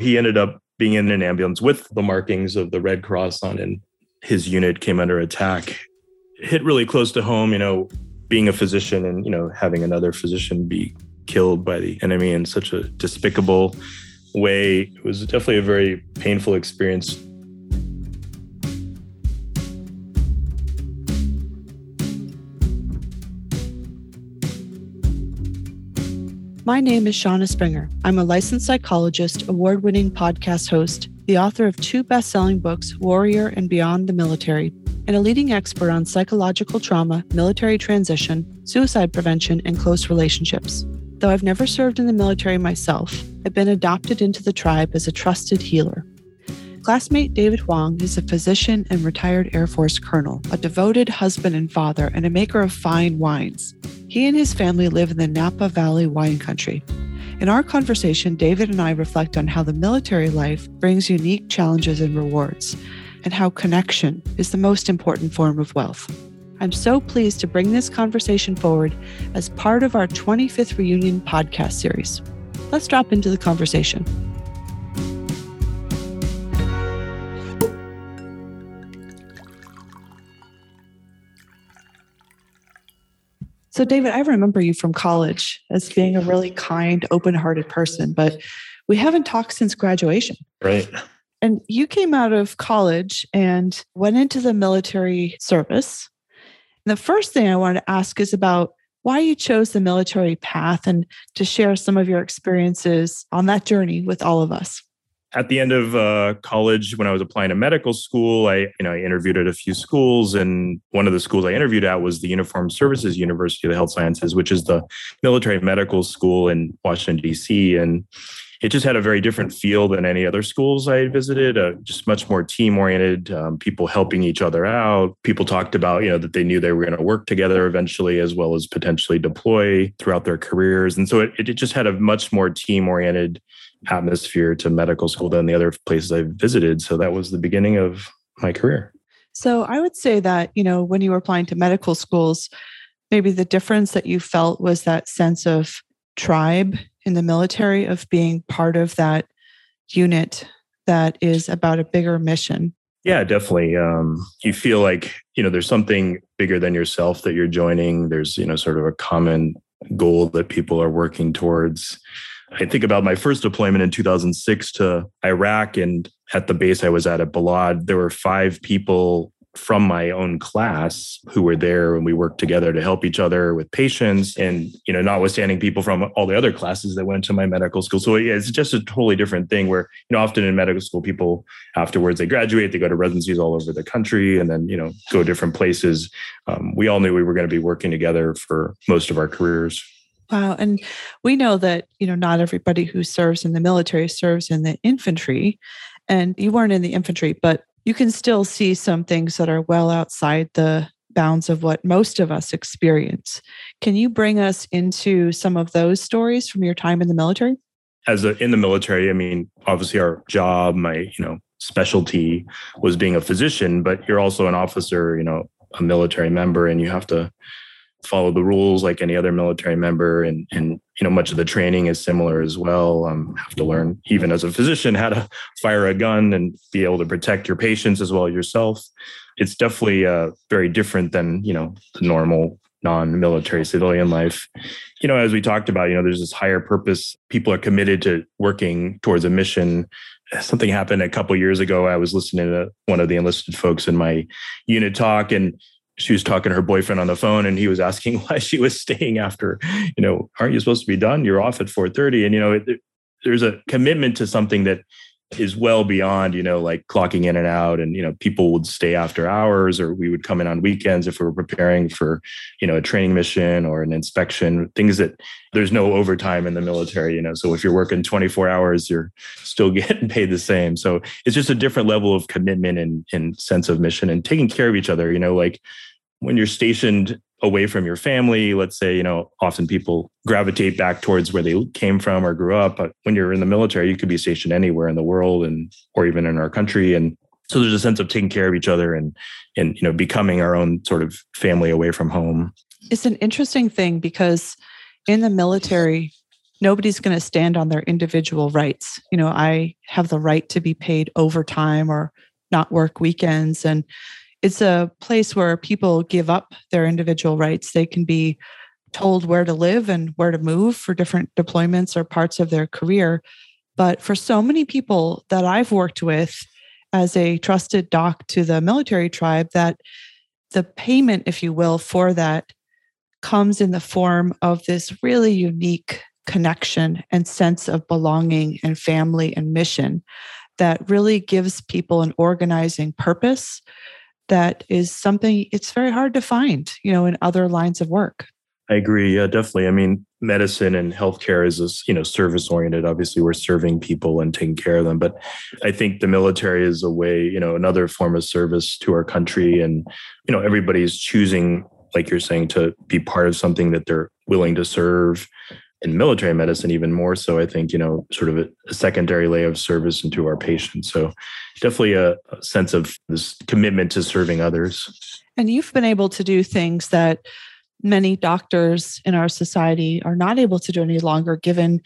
He ended up being in an ambulance with the markings of the Red Cross on, and his unit came under attack. It hit really close to home, you know, being a physician and, you know, having another physician be killed by the enemy in such a despicable way. It was definitely a very painful experience. My name is Shauna Springer. I'm a licensed psychologist, award winning podcast host, the author of two best selling books, Warrior and Beyond the Military, and a leading expert on psychological trauma, military transition, suicide prevention, and close relationships. Though I've never served in the military myself, I've been adopted into the tribe as a trusted healer. Classmate David Huang is a physician and retired Air Force colonel, a devoted husband and father, and a maker of fine wines. He and his family live in the Napa Valley wine country. In our conversation, David and I reflect on how the military life brings unique challenges and rewards, and how connection is the most important form of wealth. I'm so pleased to bring this conversation forward as part of our 25th reunion podcast series. Let's drop into the conversation. So, David, I remember you from college as being a really kind, open hearted person, but we haven't talked since graduation. Right. And you came out of college and went into the military service. And the first thing I wanted to ask is about why you chose the military path and to share some of your experiences on that journey with all of us. At the end of uh, college, when I was applying to medical school, I you know I interviewed at a few schools, and one of the schools I interviewed at was the Uniformed Services University of the Health Sciences, which is the military medical school in Washington D.C. and it just had a very different feel than any other schools I had visited. Uh, just much more team oriented, um, people helping each other out. People talked about you know that they knew they were going to work together eventually, as well as potentially deploy throughout their careers. And so it, it just had a much more team oriented atmosphere to medical school than the other places I visited. So that was the beginning of my career. So I would say that you know when you were applying to medical schools, maybe the difference that you felt was that sense of tribe in the military of being part of that unit that is about a bigger mission. Yeah, definitely. Um, you feel like, you know, there's something bigger than yourself that you're joining. There's, you know, sort of a common goal that people are working towards. I think about my first deployment in 2006 to Iraq, and at the base I was at at Balad, there were five people from my own class who were there and we worked together to help each other with patients and you know notwithstanding people from all the other classes that went to my medical school. So it's just a totally different thing where you know often in medical school people afterwards they graduate they go to residencies all over the country and then you know go different places. Um, we all knew we were going to be working together for most of our careers Wow. And we know that, you know, not everybody who serves in the military serves in the infantry. And you weren't in the infantry, but you can still see some things that are well outside the bounds of what most of us experience. Can you bring us into some of those stories from your time in the military? As a, in the military, I mean, obviously our job, my, you know, specialty was being a physician, but you're also an officer, you know, a military member and you have to follow the rules like any other military member and and you know much of the training is similar as well. Um, have to learn even as a physician how to fire a gun and be able to protect your patients as well as yourself. It's definitely uh, very different than you know the normal non-military civilian life. You know as we talked about you know there's this higher purpose. People are committed to working towards a mission. Something happened a couple years ago. I was listening to one of the enlisted folks in my unit talk and she was talking to her boyfriend on the phone and he was asking why she was staying after you know aren't you supposed to be done? You're off at 4.30 and you know it, there's a commitment to something that is well beyond you know like clocking in and out. And you know people would stay after hours or we would come in on weekends if we were preparing for you know a training mission or an inspection things that there's no overtime in the military you know. So if you're working 24 hours you're still getting paid the same. So it's just a different level of commitment and, and sense of mission and taking care of each other you know like when you're stationed away from your family, let's say, you know, often people gravitate back towards where they came from or grew up. But when you're in the military, you could be stationed anywhere in the world and or even in our country. And so there's a sense of taking care of each other and and you know becoming our own sort of family away from home. It's an interesting thing because in the military, nobody's going to stand on their individual rights. You know, I have the right to be paid overtime or not work weekends. And it's a place where people give up their individual rights. They can be told where to live and where to move for different deployments or parts of their career. But for so many people that I've worked with as a trusted doc to the military tribe, that the payment, if you will, for that comes in the form of this really unique connection and sense of belonging and family and mission that really gives people an organizing purpose that is something it's very hard to find you know in other lines of work I agree. Yeah, definitely. I mean, medicine and healthcare is this, you know, service oriented. Obviously, we're serving people and taking care of them. But I think the military is a way, you know, another form of service to our country. And, you know, everybody's choosing, like you're saying, to be part of something that they're willing to serve in military medicine, even more so. I think, you know, sort of a, a secondary layer of service into our patients. So definitely a, a sense of this commitment to serving others. And you've been able to do things that many doctors in our society are not able to do any longer given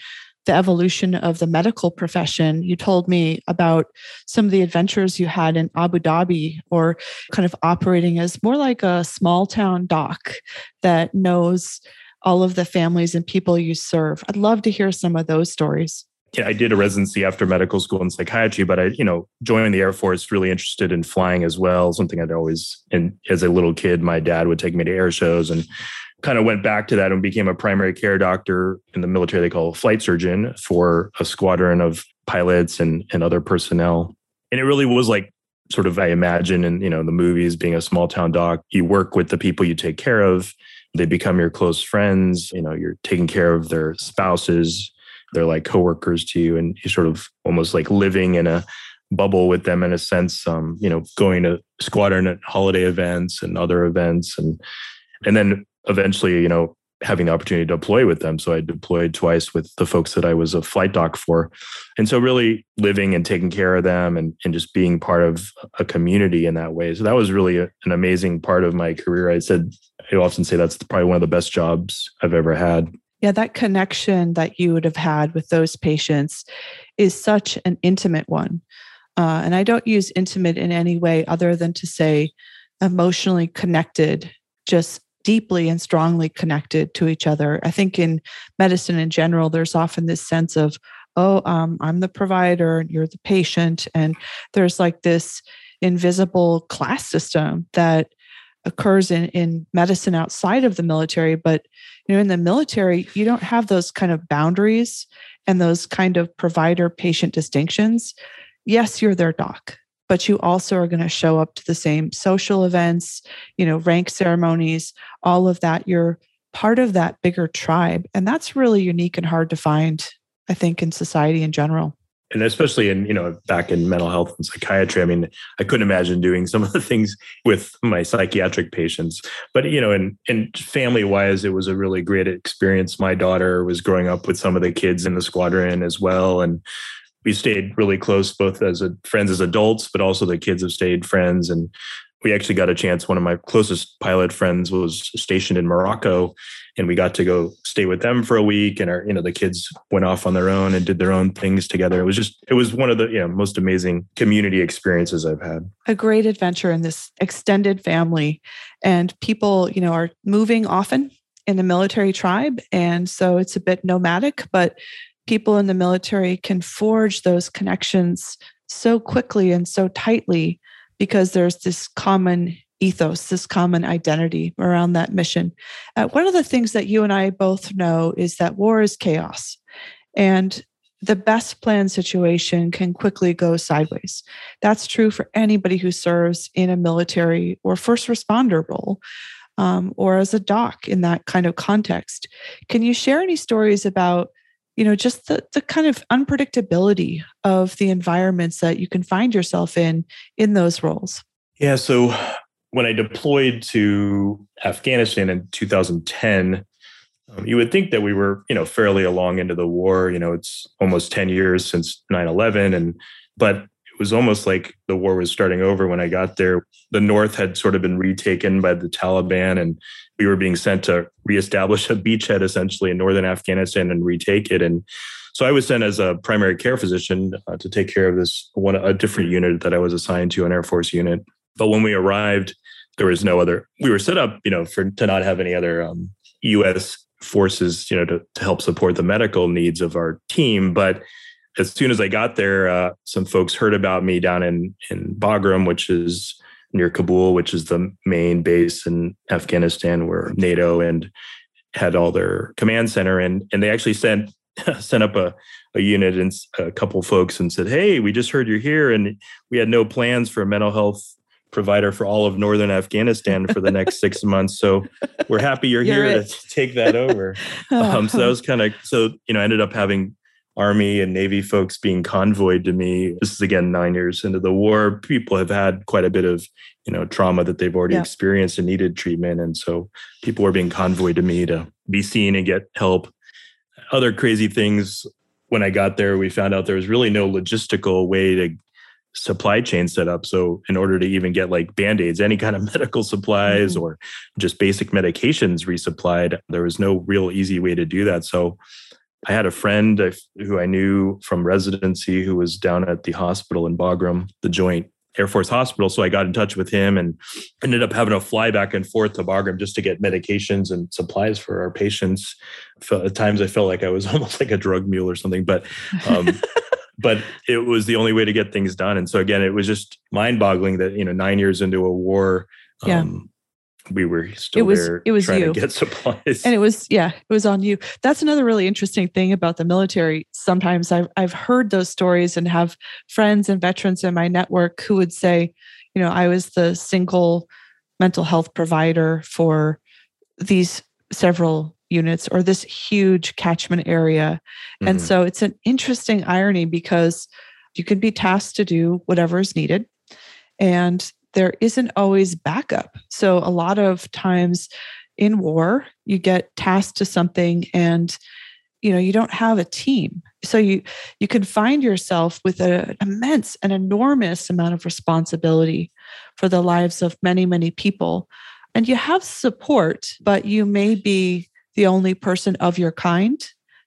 the evolution of the medical profession. You told me about some of the adventures you had in Abu Dhabi or kind of operating as more like a small town doc that knows all of the families and people you serve. I'd love to hear some of those stories yeah, I did a residency after medical school in psychiatry, but I, you know, joined the Air Force, really interested in flying as well. Something I'd always, and as a little kid, my dad would take me to air shows and kind of went back to that and became a primary care doctor in the military. They call a flight surgeon for a squadron of pilots and, and other personnel. And it really was like sort of, I imagine, in, you know, the movies being a small town doc, you work with the people you take care of. They become your close friends. You know, you're taking care of their spouses they're like coworkers to you and you sort of almost like living in a bubble with them in a sense um, you know going to squadron holiday events and other events and and then eventually you know having the opportunity to deploy with them. So i deployed twice with the folks that i was a flight doc for. And so really living and taking care of them and, and just being part of a community in that way. So that was really a, an amazing part of my career. I said i often say that's probably one of the best jobs i've ever had yeah, that connection that you would have had with those patients is such an intimate one. Uh, and I don't use intimate in any way other than to say emotionally connected, just deeply and strongly connected to each other. I think in medicine in general, there's often this sense of, oh, um, I'm the provider and you're the patient. And there's like this invisible class system that occurs in, in medicine outside of the military. But you know, in the military, you don't have those kind of boundaries and those kind of provider patient distinctions. Yes, you're their doc, but you also are going to show up to the same social events, you know, rank ceremonies, all of that. You're part of that bigger tribe. And that's really unique and hard to find, I think, in society in general and especially in you know back in mental health and psychiatry i mean i couldn't imagine doing some of the things with my psychiatric patients. But you know and and family wise it was a really great experience. My daughter was growing up with some of the kids in the squadron as well and we stayed really close both as a, friends as adults but also the kids have stayed friends and we actually got a chance one of my closest pilot friends was stationed in morocco and we got to go stay with them for a week and our you know the kids went off on their own and did their own things together. It was just it was one of the you know most amazing community experiences i've had. A great adventure in this extended family and people you know are moving often in the military tribe and so it's a bit nomadic but people in the military can forge those connections so quickly and so tightly because there's this common ethos, this common identity around that mission. Uh, one of the things that you and I both know is that war is chaos. And the best planned situation can quickly go sideways. That's true for anybody who serves in a military or first responder role um, or as a doc in that kind of context. Can you share any stories about? You know, just the, the kind of unpredictability of the environments that you can find yourself in in those roles. Yeah. So when I deployed to Afghanistan in 2010, um, you would think that we were, you know, fairly along into the war. You know, it's almost 10 years since 9/11, and but it was almost like the war was starting over when I got there. The North had sort of been retaken by the Taliban, and we were being sent to reestablish a beachhead essentially in northern Afghanistan and retake it. And so I was sent as a primary care physician uh, to take care of this one a different unit that I was assigned to, an Air Force unit. But when we arrived, there was no other. We were set up, you know, for to not have any other um, U.S. forces, you know, to, to help support the medical needs of our team. But as soon as I got there, uh, some folks heard about me down in in Bagram, which is near Kabul, which is the main base in Afghanistan where NATO and had all their command center, and and they actually sent sent up a, a unit and a couple folks and said, "Hey, we just heard you're here, and we had no plans for a mental health provider for all of northern Afghanistan for the next six months. So we're happy you're, you're here it. to take that over." um, so that was kind of so you know I ended up having Army and Navy folks being convoyed to me. This is again nine years into the war. People have had quite a bit of you know trauma that they've already yeah. experienced and needed treatment, and so people were being convoyed to me to be seen and get help other crazy things when I got there, we found out there was really no logistical way to supply chain set up. So in order to even get like band-aids, any kind of medical supplies mm-hmm. or just basic medications resupplied, there was no real easy way to do that. So I had a friend who I knew from residency who was down at the hospital in Bagram, the joint Air Force Hospital. So I got in touch with him and ended up having to fly back and forth to Bagram just to get medications and supplies for our patients. At times, I felt like I was almost like a drug mule or something, but um, but it was the only way to get things done. And so again, it was just mind-boggling that you know nine years into a war. Yeah. We were still it was, there it was trying you. to get supplies. And it was, yeah, it was on you. That's another really interesting thing about the military. Sometimes I've, I've heard those stories and have friends and veterans in my network who would say, you know, I was the single mental health provider for these several units or this huge catchment area. Mm-hmm. And so it's an interesting irony because you can be tasked to do whatever is needed. And there isn't always backup. So a lot of times in war, you get tasked to something and you know you don't have a team. So you you can find yourself with an immense an enormous amount of responsibility for the lives of many many people. And you have support but you may be the only person of your kind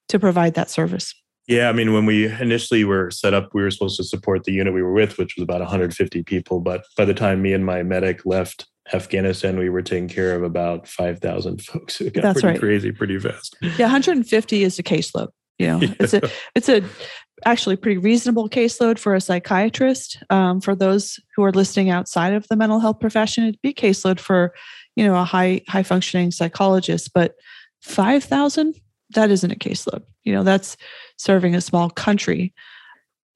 to provide that service yeah, I mean, when we initially were set up, we were supposed to support the unit we were with, which was about 150 people. But by the time me and my medic left Afghanistan, we were taking care of about 5,000 folks. It got That's pretty right. crazy pretty fast. Yeah, 150 is a caseload. You know, yeah. it's a it's a actually pretty reasonable caseload for a psychiatrist. Um, for those who are listening outside of the mental health profession, it'd be caseload for you know a high high functioning psychologist. But 5,000 that isn't a caseload. You know, that's serving a small country.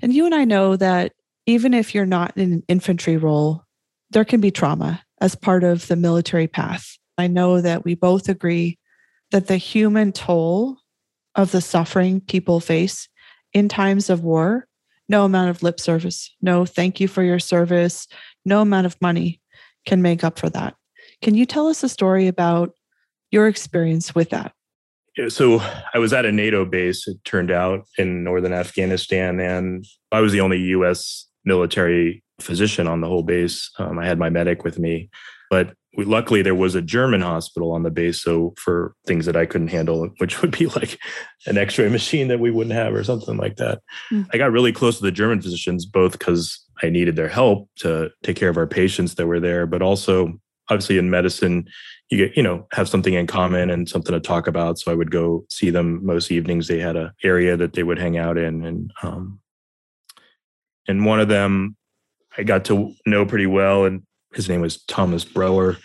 And you and I know that even if you're not in an infantry role, there can be trauma as part of the military path. I know that we both agree that the human toll of the suffering people face in times of war, no amount of lip service, no thank you for your service, no amount of money can make up for that. Can you tell us a story about your experience with that? So I was at a NATO base, it turned out, in northern Afghanistan, and I was the only US military physician on the whole base. Um, I had my medic with me, but we, luckily there was a German hospital on the base. So for things that I couldn't handle, which would be like an X-ray machine that we wouldn't have or something like that, mm. I got really close to the German physicians, both because I needed their help to take care of our patients that were there, but also obviously in medicine you get you know have something in common and something to talk about. So i would go see them most evenings. They had a area that they would hang out in and um and one of them i got to know pretty well and his name was thomas brower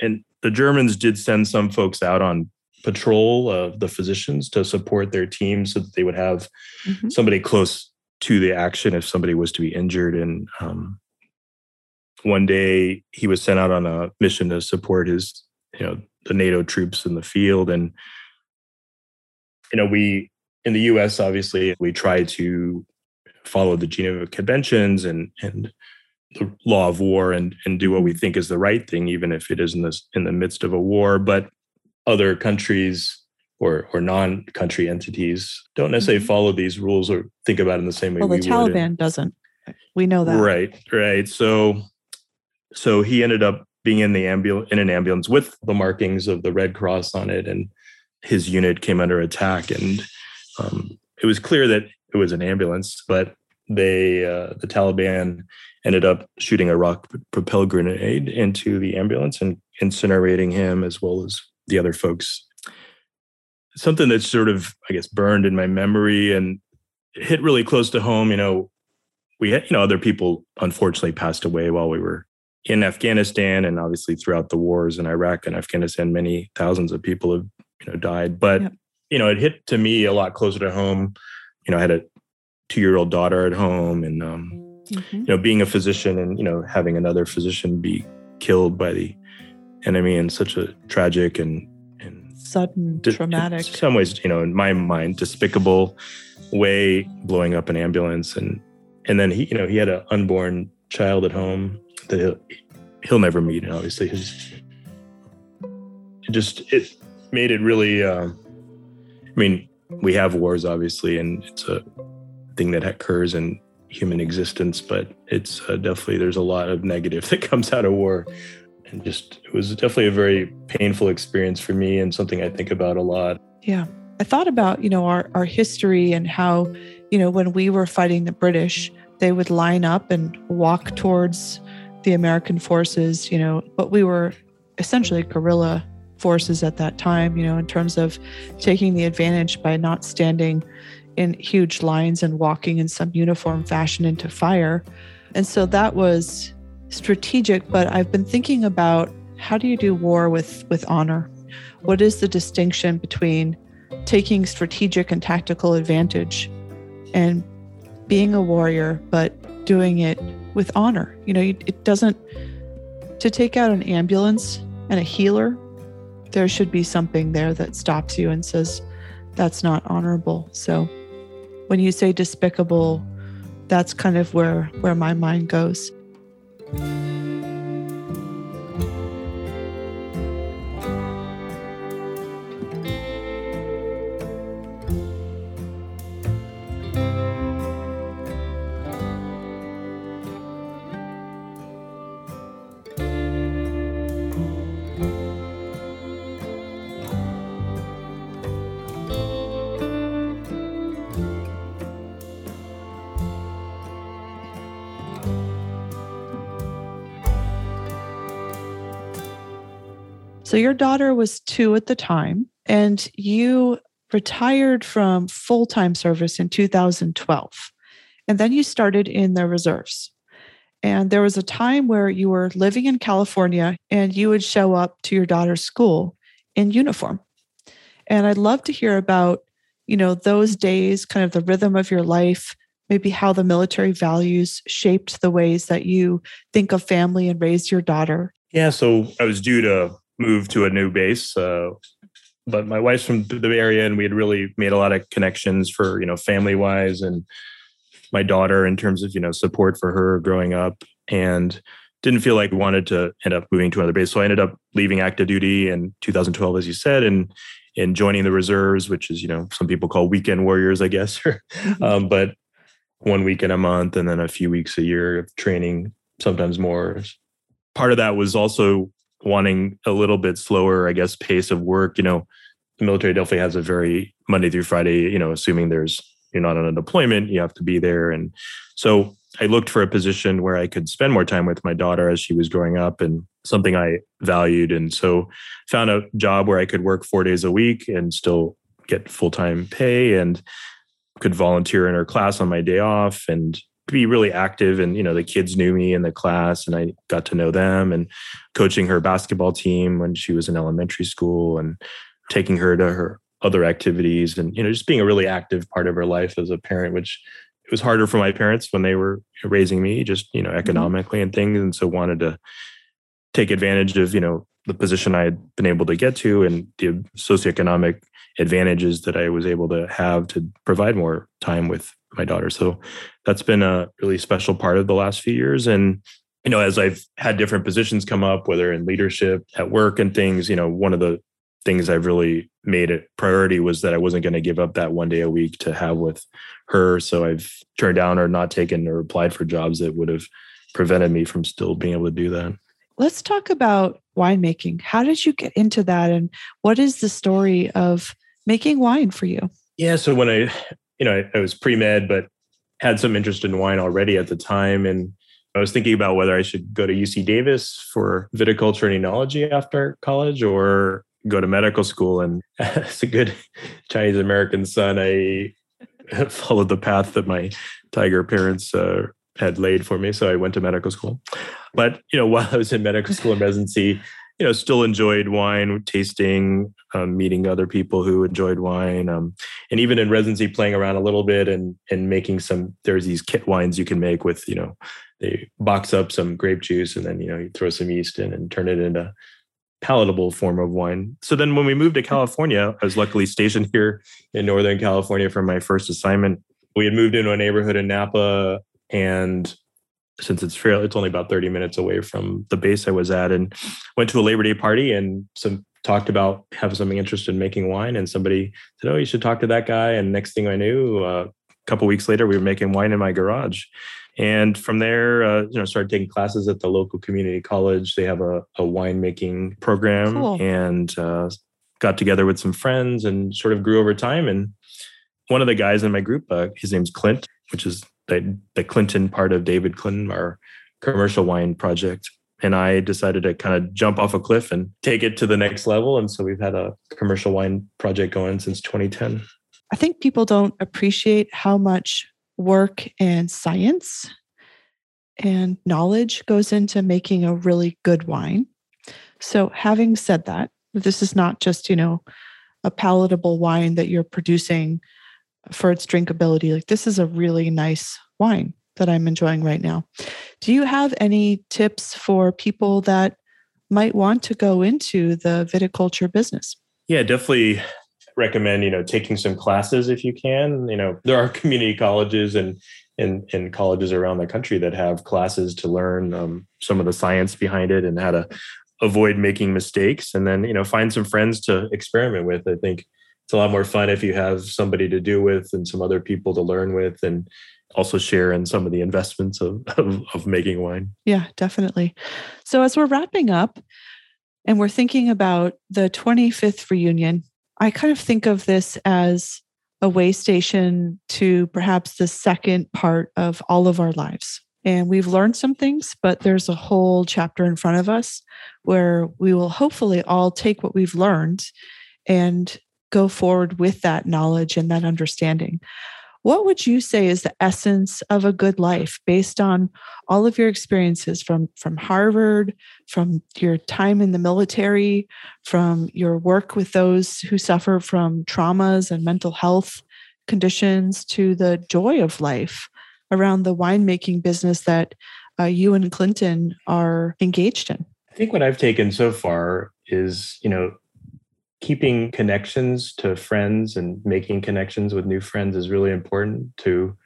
and the germans did send some folks out on patrol of the physicians to support their team so that they would have mm-hmm. somebody close to the action if somebody was to be injured. And um, one day he was sent out on a mission to support his you know the NATO troops in the field, and you know we in the U.S. obviously we try to follow the Geneva Conventions and and the law of war and and do what we mm-hmm. think is the right thing, even if it is in this in the midst of a war. But other countries or or non-country entities don't necessarily mm-hmm. follow these rules or think about it in the same way. Well, the we Taliban doesn't. We know that. Right, right. So, so he ended up being in the ambulance in an ambulance with the markings of the Red Cross on it, and his unit came under attack. And um, it was clear that it was an ambulance, but they uh, the Taliban ended up shooting a rocket propelled grenade into the ambulance and incinerating him as well as the other folks. Something that's sort of, I guess, burned in my memory and hit really close to home. You know, we had, you know, other people unfortunately passed away while we were in Afghanistan and obviously throughout the wars in Iraq and Afghanistan, many thousands of people have, you know, died. But, yep. you know, it hit to me a lot closer to home. You know, I had a two year old daughter at home and, um, mm-hmm. you know, being a physician and, you know, having another physician be killed by the enemy in such a tragic and, and sudden, di- traumatic, in some ways, you know, in my mind, despicable way, blowing up an ambulance. And, and then he, you know, he had an unborn child at home that he'll, never meet. And obviously his, it just, it made it really, uh, I mean, we have wars obviously, and it's a thing that occurs in human existence, but it's uh, definitely, there's a lot of negative that comes out of war. And just, it was definitely a very painful experience for me and something I think about a lot. Yeah. I thought about, you know, our, our history and how, you know, when we were fighting the British, they would line up and walk towards the American forces, you know, but we were essentially guerrilla forces at that time, you know, in terms of taking the advantage by not standing in huge lines and walking in some uniform fashion into fire. And so that was strategic, but I've been thinking about how do you do war with with honor? What is the distinction between taking strategic and tactical advantage and being a warrior but doing it with honor? You know, it doesn't to take out an ambulance and a healer, there should be something there that stops you and says that's not honorable. So when you say despicable, that's kind of where where my mind goes. So your daughter was two at the time, and you retired from full time service in 2012. And then you started in the reserves. And there was a time where you were living in California and you would show up to your daughter's school in uniform. And I'd love to hear about, you know, those days, kind of the rhythm of your life, maybe how the military values shaped the ways that you think of family and raised your daughter. Yeah, so I was due to move to a new base. Uh, but my wife's from the area, and we had really made a lot of connections for you know family wise, and my daughter in terms of you know support for her growing up, and didn't feel like we wanted to end up moving to another base. So I ended up leaving active duty in 2012, as you said, and and joining the reserves, which is you know some people call weekend warriors, I guess. Um, but one weekend a month, and then a few weeks a year of training, sometimes more. Part of that was also wanting a little bit slower, I guess, pace of work. You know, the military definitely has a very Monday through Friday, you know, assuming there's you're not on a deployment, you have to be there. And so I looked for a position where I could spend more time with my daughter as she was growing up and something I valued. And so found a job where I could work four days a week and still get full-time pay and could volunteer in her class on my day off and be really active and you know the kids knew me in the class and i got to know them and coaching her basketball team when she was in elementary school and taking her to her other activities and you know just being a really active part of her life as a parent which it was harder for my parents when they were raising me just you know mm-hmm. economically and things and so wanted to take advantage of you know the position i had been able to get to and the socioeconomic advantages that i was able to have to provide more time with my daughter. So that's been a really special part of the last few years. And, you know, as I've had different positions come up, whether in leadership at work and things, you know, one of the things I've really made a priority was that I wasn't going to give up that one day a week to have with her. So I've turned down or not taken or applied for jobs that would have prevented me from still being able to do that. Let's talk about winemaking. How did you get into that? And what is the story of making wine for you? Yeah. So when I, you know, I, I was pre med, but had some interest in wine already at the time. And I was thinking about whether I should go to UC Davis for viticulture and enology after college or go to medical school. And as a good Chinese American son, I followed the path that my tiger parents uh, had laid for me. So I went to medical school. But you know, while I was in medical school and residency, you know, still enjoyed wine tasting, um, meeting other people who enjoyed wine, um, and even in residency, playing around a little bit and and making some. There's these kit wines you can make with, you know, they box up some grape juice and then you know you throw some yeast in and turn it into palatable form of wine. So then when we moved to California, I was luckily stationed here in Northern California for my first assignment. We had moved into a neighborhood in Napa and since it's fairly it's only about 30 minutes away from the base I was at and went to a Labor Day party and some talked about having something interested in making wine and somebody said, Oh, you should talk to that guy. And next thing I knew, uh, a couple weeks later, we were making wine in my garage. And from there, uh, you know, started taking classes at the local community college. They have a, a winemaking program cool. and uh, got together with some friends and sort of grew over time. And one of the guys in my group, uh, his name's Clint, which is the, the Clinton part of David Clinton, our commercial wine project. And I decided to kind of jump off a cliff and take it to the next level. And so we've had a commercial wine project going since 2010. I think people don't appreciate how much work and science and knowledge goes into making a really good wine. So, having said that, this is not just, you know, a palatable wine that you're producing for its drinkability. Like, this is a really nice wine that I'm enjoying right now. Do you have any tips for people that might want to go into the viticulture business? Yeah, definitely recommend you know taking some classes if you can you know there are community colleges and and, colleges around the country that have classes to learn um, some of the science behind it and how to avoid making mistakes and then you know find some friends to experiment with i think it's a lot more fun if you have somebody to do with and some other people to learn with and also share in some of the investments of, of, of making wine yeah definitely so as we're wrapping up and we're thinking about the 25th reunion I kind of think of this as a way station to perhaps the second part of all of our lives. And we've learned some things, but there's a whole chapter in front of us where we will hopefully all take what we've learned and go forward with that knowledge and that understanding. What would you say is the essence of a good life based on all of your experiences from, from Harvard, from your time in the military, from your work with those who suffer from traumas and mental health conditions, to the joy of life around the winemaking business that uh, you and Clinton are engaged in? I think what I've taken so far is, you know, keeping connections to friends and making connections with new friends is really important to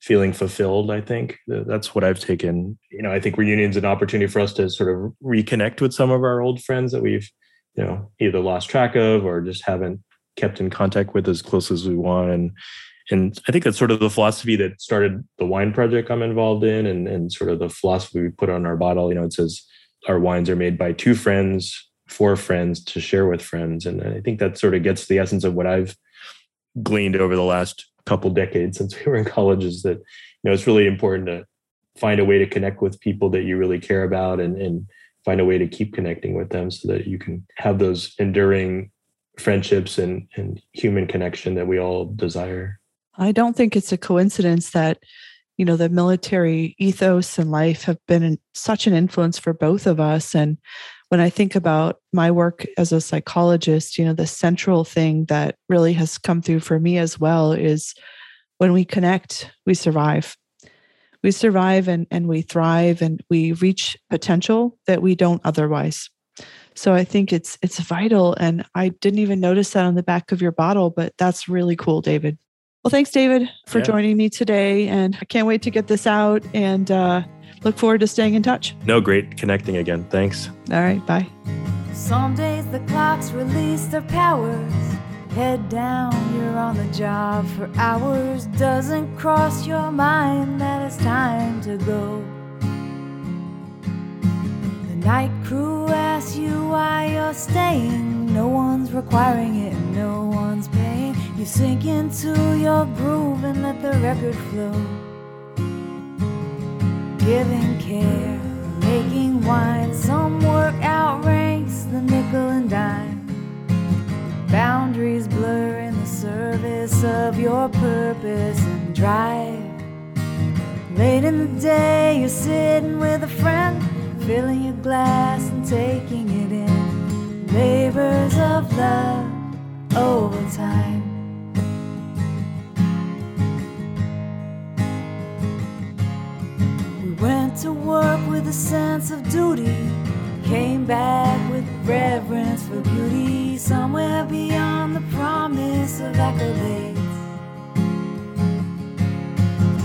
feeling fulfilled i think. That's what i've taken you know i think reunion's an opportunity for us to sort of reconnect with some of our old friends that we've you know either lost track of or just haven't kept in contact with as close as we want. And and i think that's sort of the philosophy that started the wine project i'm involved in and and sort of the philosophy we put on our bottle. You know it says our wines are made by two friends for friends to share with friends. And I think that sort of gets the essence of what I've gleaned over the last couple decades since we were in college is that, you know, it's really important to find a way to connect with people that you really care about and, and find a way to keep connecting with them so that you can have those enduring friendships and, and human connection that we all desire. I don't think it's a coincidence that you know the military ethos and life have been such an influence for both of us and when I think about my work as a psychologist, you know, the central thing that really has come through for me as well is when we connect, we survive. We survive and, and we thrive and we reach potential that we don't otherwise. So I think it's it's vital. And I didn't even notice that on the back of your bottle, but that's really cool, David. Well, thanks, David, for yeah. joining me today. And I can't wait to get this out and uh, look forward to staying in touch. No, great connecting again. Thanks. All right. Bye. Some days the clocks release their powers. Head down, you're on the job for hours. Doesn't cross your mind that it's time to go. The night crew asks you why you're staying. No one's requiring it, no one's paying. You sink into your groove and let the record flow. Giving care, making wine. Some work outranks the nickel and dime. Boundaries blur in the service of your purpose and drive. Late in the day, you're sitting with a friend, filling your glass and taking it in. Labors of love over to work with a sense of duty Came back with reverence for beauty somewhere beyond the promise of accolades.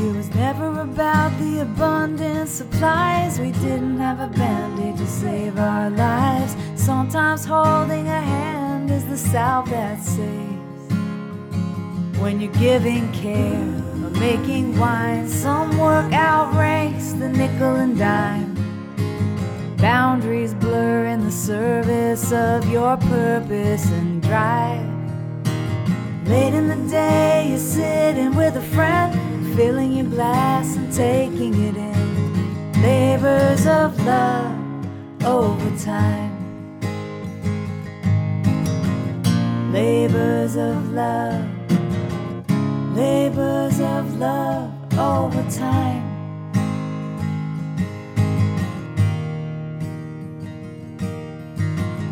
It was never about the abundant supplies. We didn't have a band aid to save our lives. Sometimes holding a hand is the salve that saves. When you're giving care making wine, some work outranks the nickel and dime. Boundaries blur in the service of your purpose and drive. Late in the day, you're sitting with a friend, filling your glass and taking it in. Labors of love over time. Labors of love, labors of love over time.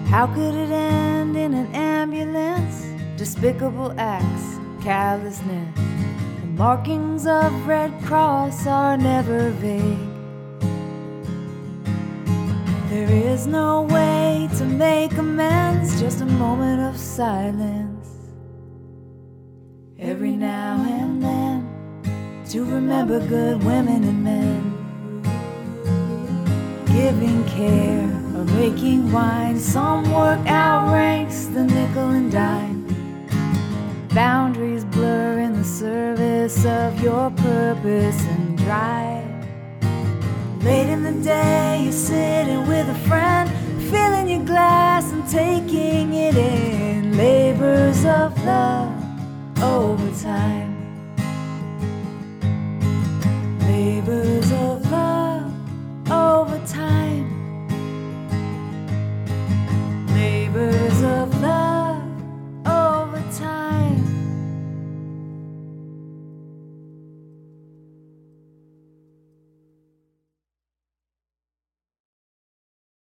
How could it end in an ambulance? Despicable acts, callousness. The markings of Red Cross are never vague. There is no way to make amends, just a moment of silence. To remember good women and men, giving care or making wine. Some work outranks the nickel and dime. Boundaries blur in the service of your purpose and drive. Late in the day, you're sitting with a friend, filling your glass and taking it in. Labors of love over time. neighbors of